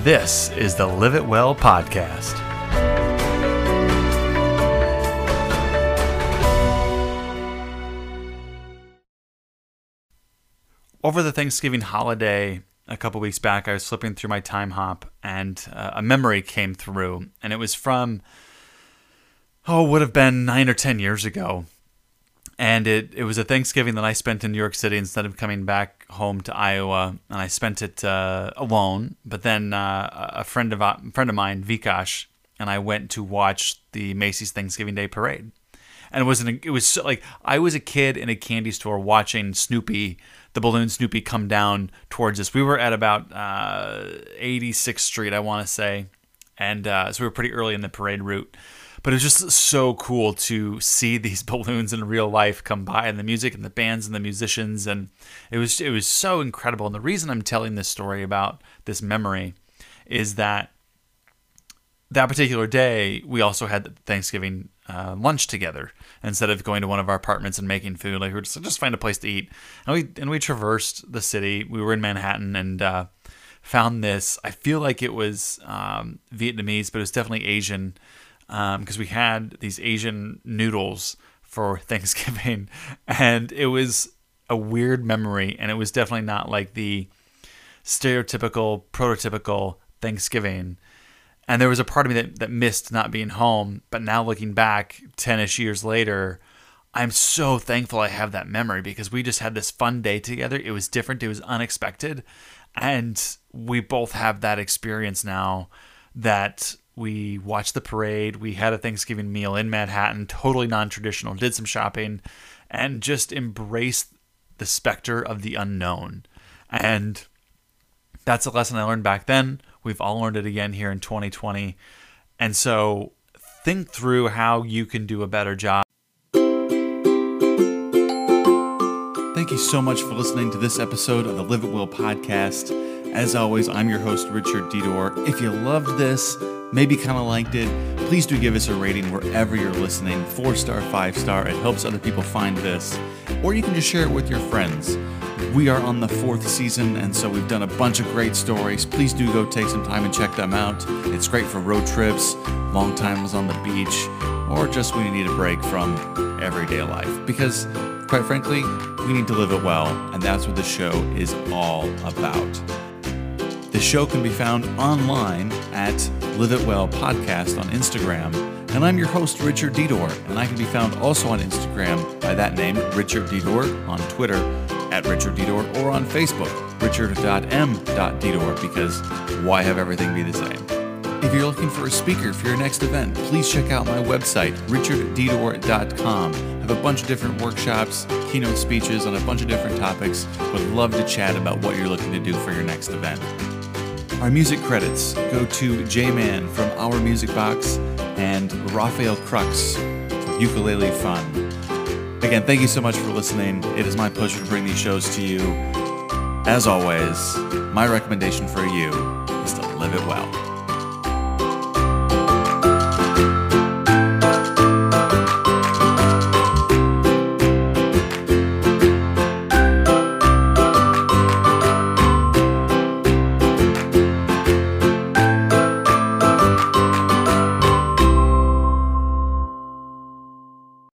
This is the Live It Well podcast. Over the Thanksgiving holiday a couple weeks back, I was flipping through my Timehop and uh, a memory came through, and it was from, oh, would have been nine or 10 years ago. And it, it was a Thanksgiving that I spent in New York City instead of coming back home to Iowa, and I spent it uh, alone. But then uh, a friend of a friend of mine, Vikash, and I went to watch the Macy's Thanksgiving Day Parade, and it was an, it was so, like I was a kid in a candy store watching Snoopy, the balloon Snoopy, come down towards us. We were at about uh, 86th Street, I want to say, and uh, so we were pretty early in the parade route but it was just so cool to see these balloons in real life come by and the music and the bands and the musicians. And it was it was so incredible. And the reason I'm telling this story about this memory is that that particular day we also had Thanksgiving uh, lunch together instead of going to one of our apartments and making food. Like we were just just find a place to eat. And we and we traversed the city. We were in Manhattan and uh, found this. I feel like it was um, Vietnamese but it was definitely Asian because um, we had these Asian noodles for Thanksgiving, and it was a weird memory, and it was definitely not like the stereotypical, prototypical Thanksgiving. And there was a part of me that, that missed not being home, but now looking back 10 ish years later, I'm so thankful I have that memory because we just had this fun day together. It was different, it was unexpected. And we both have that experience now that we watched the parade. We had a Thanksgiving meal in Manhattan, totally non traditional, did some shopping, and just embraced the specter of the unknown. And that's a lesson I learned back then. We've all learned it again here in 2020. And so think through how you can do a better job. Thank you so much for listening to this episode of the Live It Well podcast. As always, I'm your host, Richard Dedor. If you loved this, maybe kind of liked it, please do give us a rating wherever you're listening. Four star, five star. It helps other people find this. Or you can just share it with your friends. We are on the fourth season, and so we've done a bunch of great stories. Please do go take some time and check them out. It's great for road trips, long times on the beach, or just when you need a break from everyday life. Because, quite frankly, we need to live it well, and that's what the show is all about. The show can be found online at Live It Well Podcast on Instagram. And I'm your host, Richard Dedor, and I can be found also on Instagram by that name, Richard Dedor, on Twitter at Richard Dedor, or on Facebook, richard.m.dedor, because why have everything be the same? If you're looking for a speaker for your next event, please check out my website, richarddedor.com. I have a bunch of different workshops, keynote speeches on a bunch of different topics. Would love to chat about what you're looking to do for your next event. Our music credits go to J Man from Our Music Box and Rafael Krux Ukulele Fun. Again, thank you so much for listening. It is my pleasure to bring these shows to you. As always, my recommendation for you is to live it well.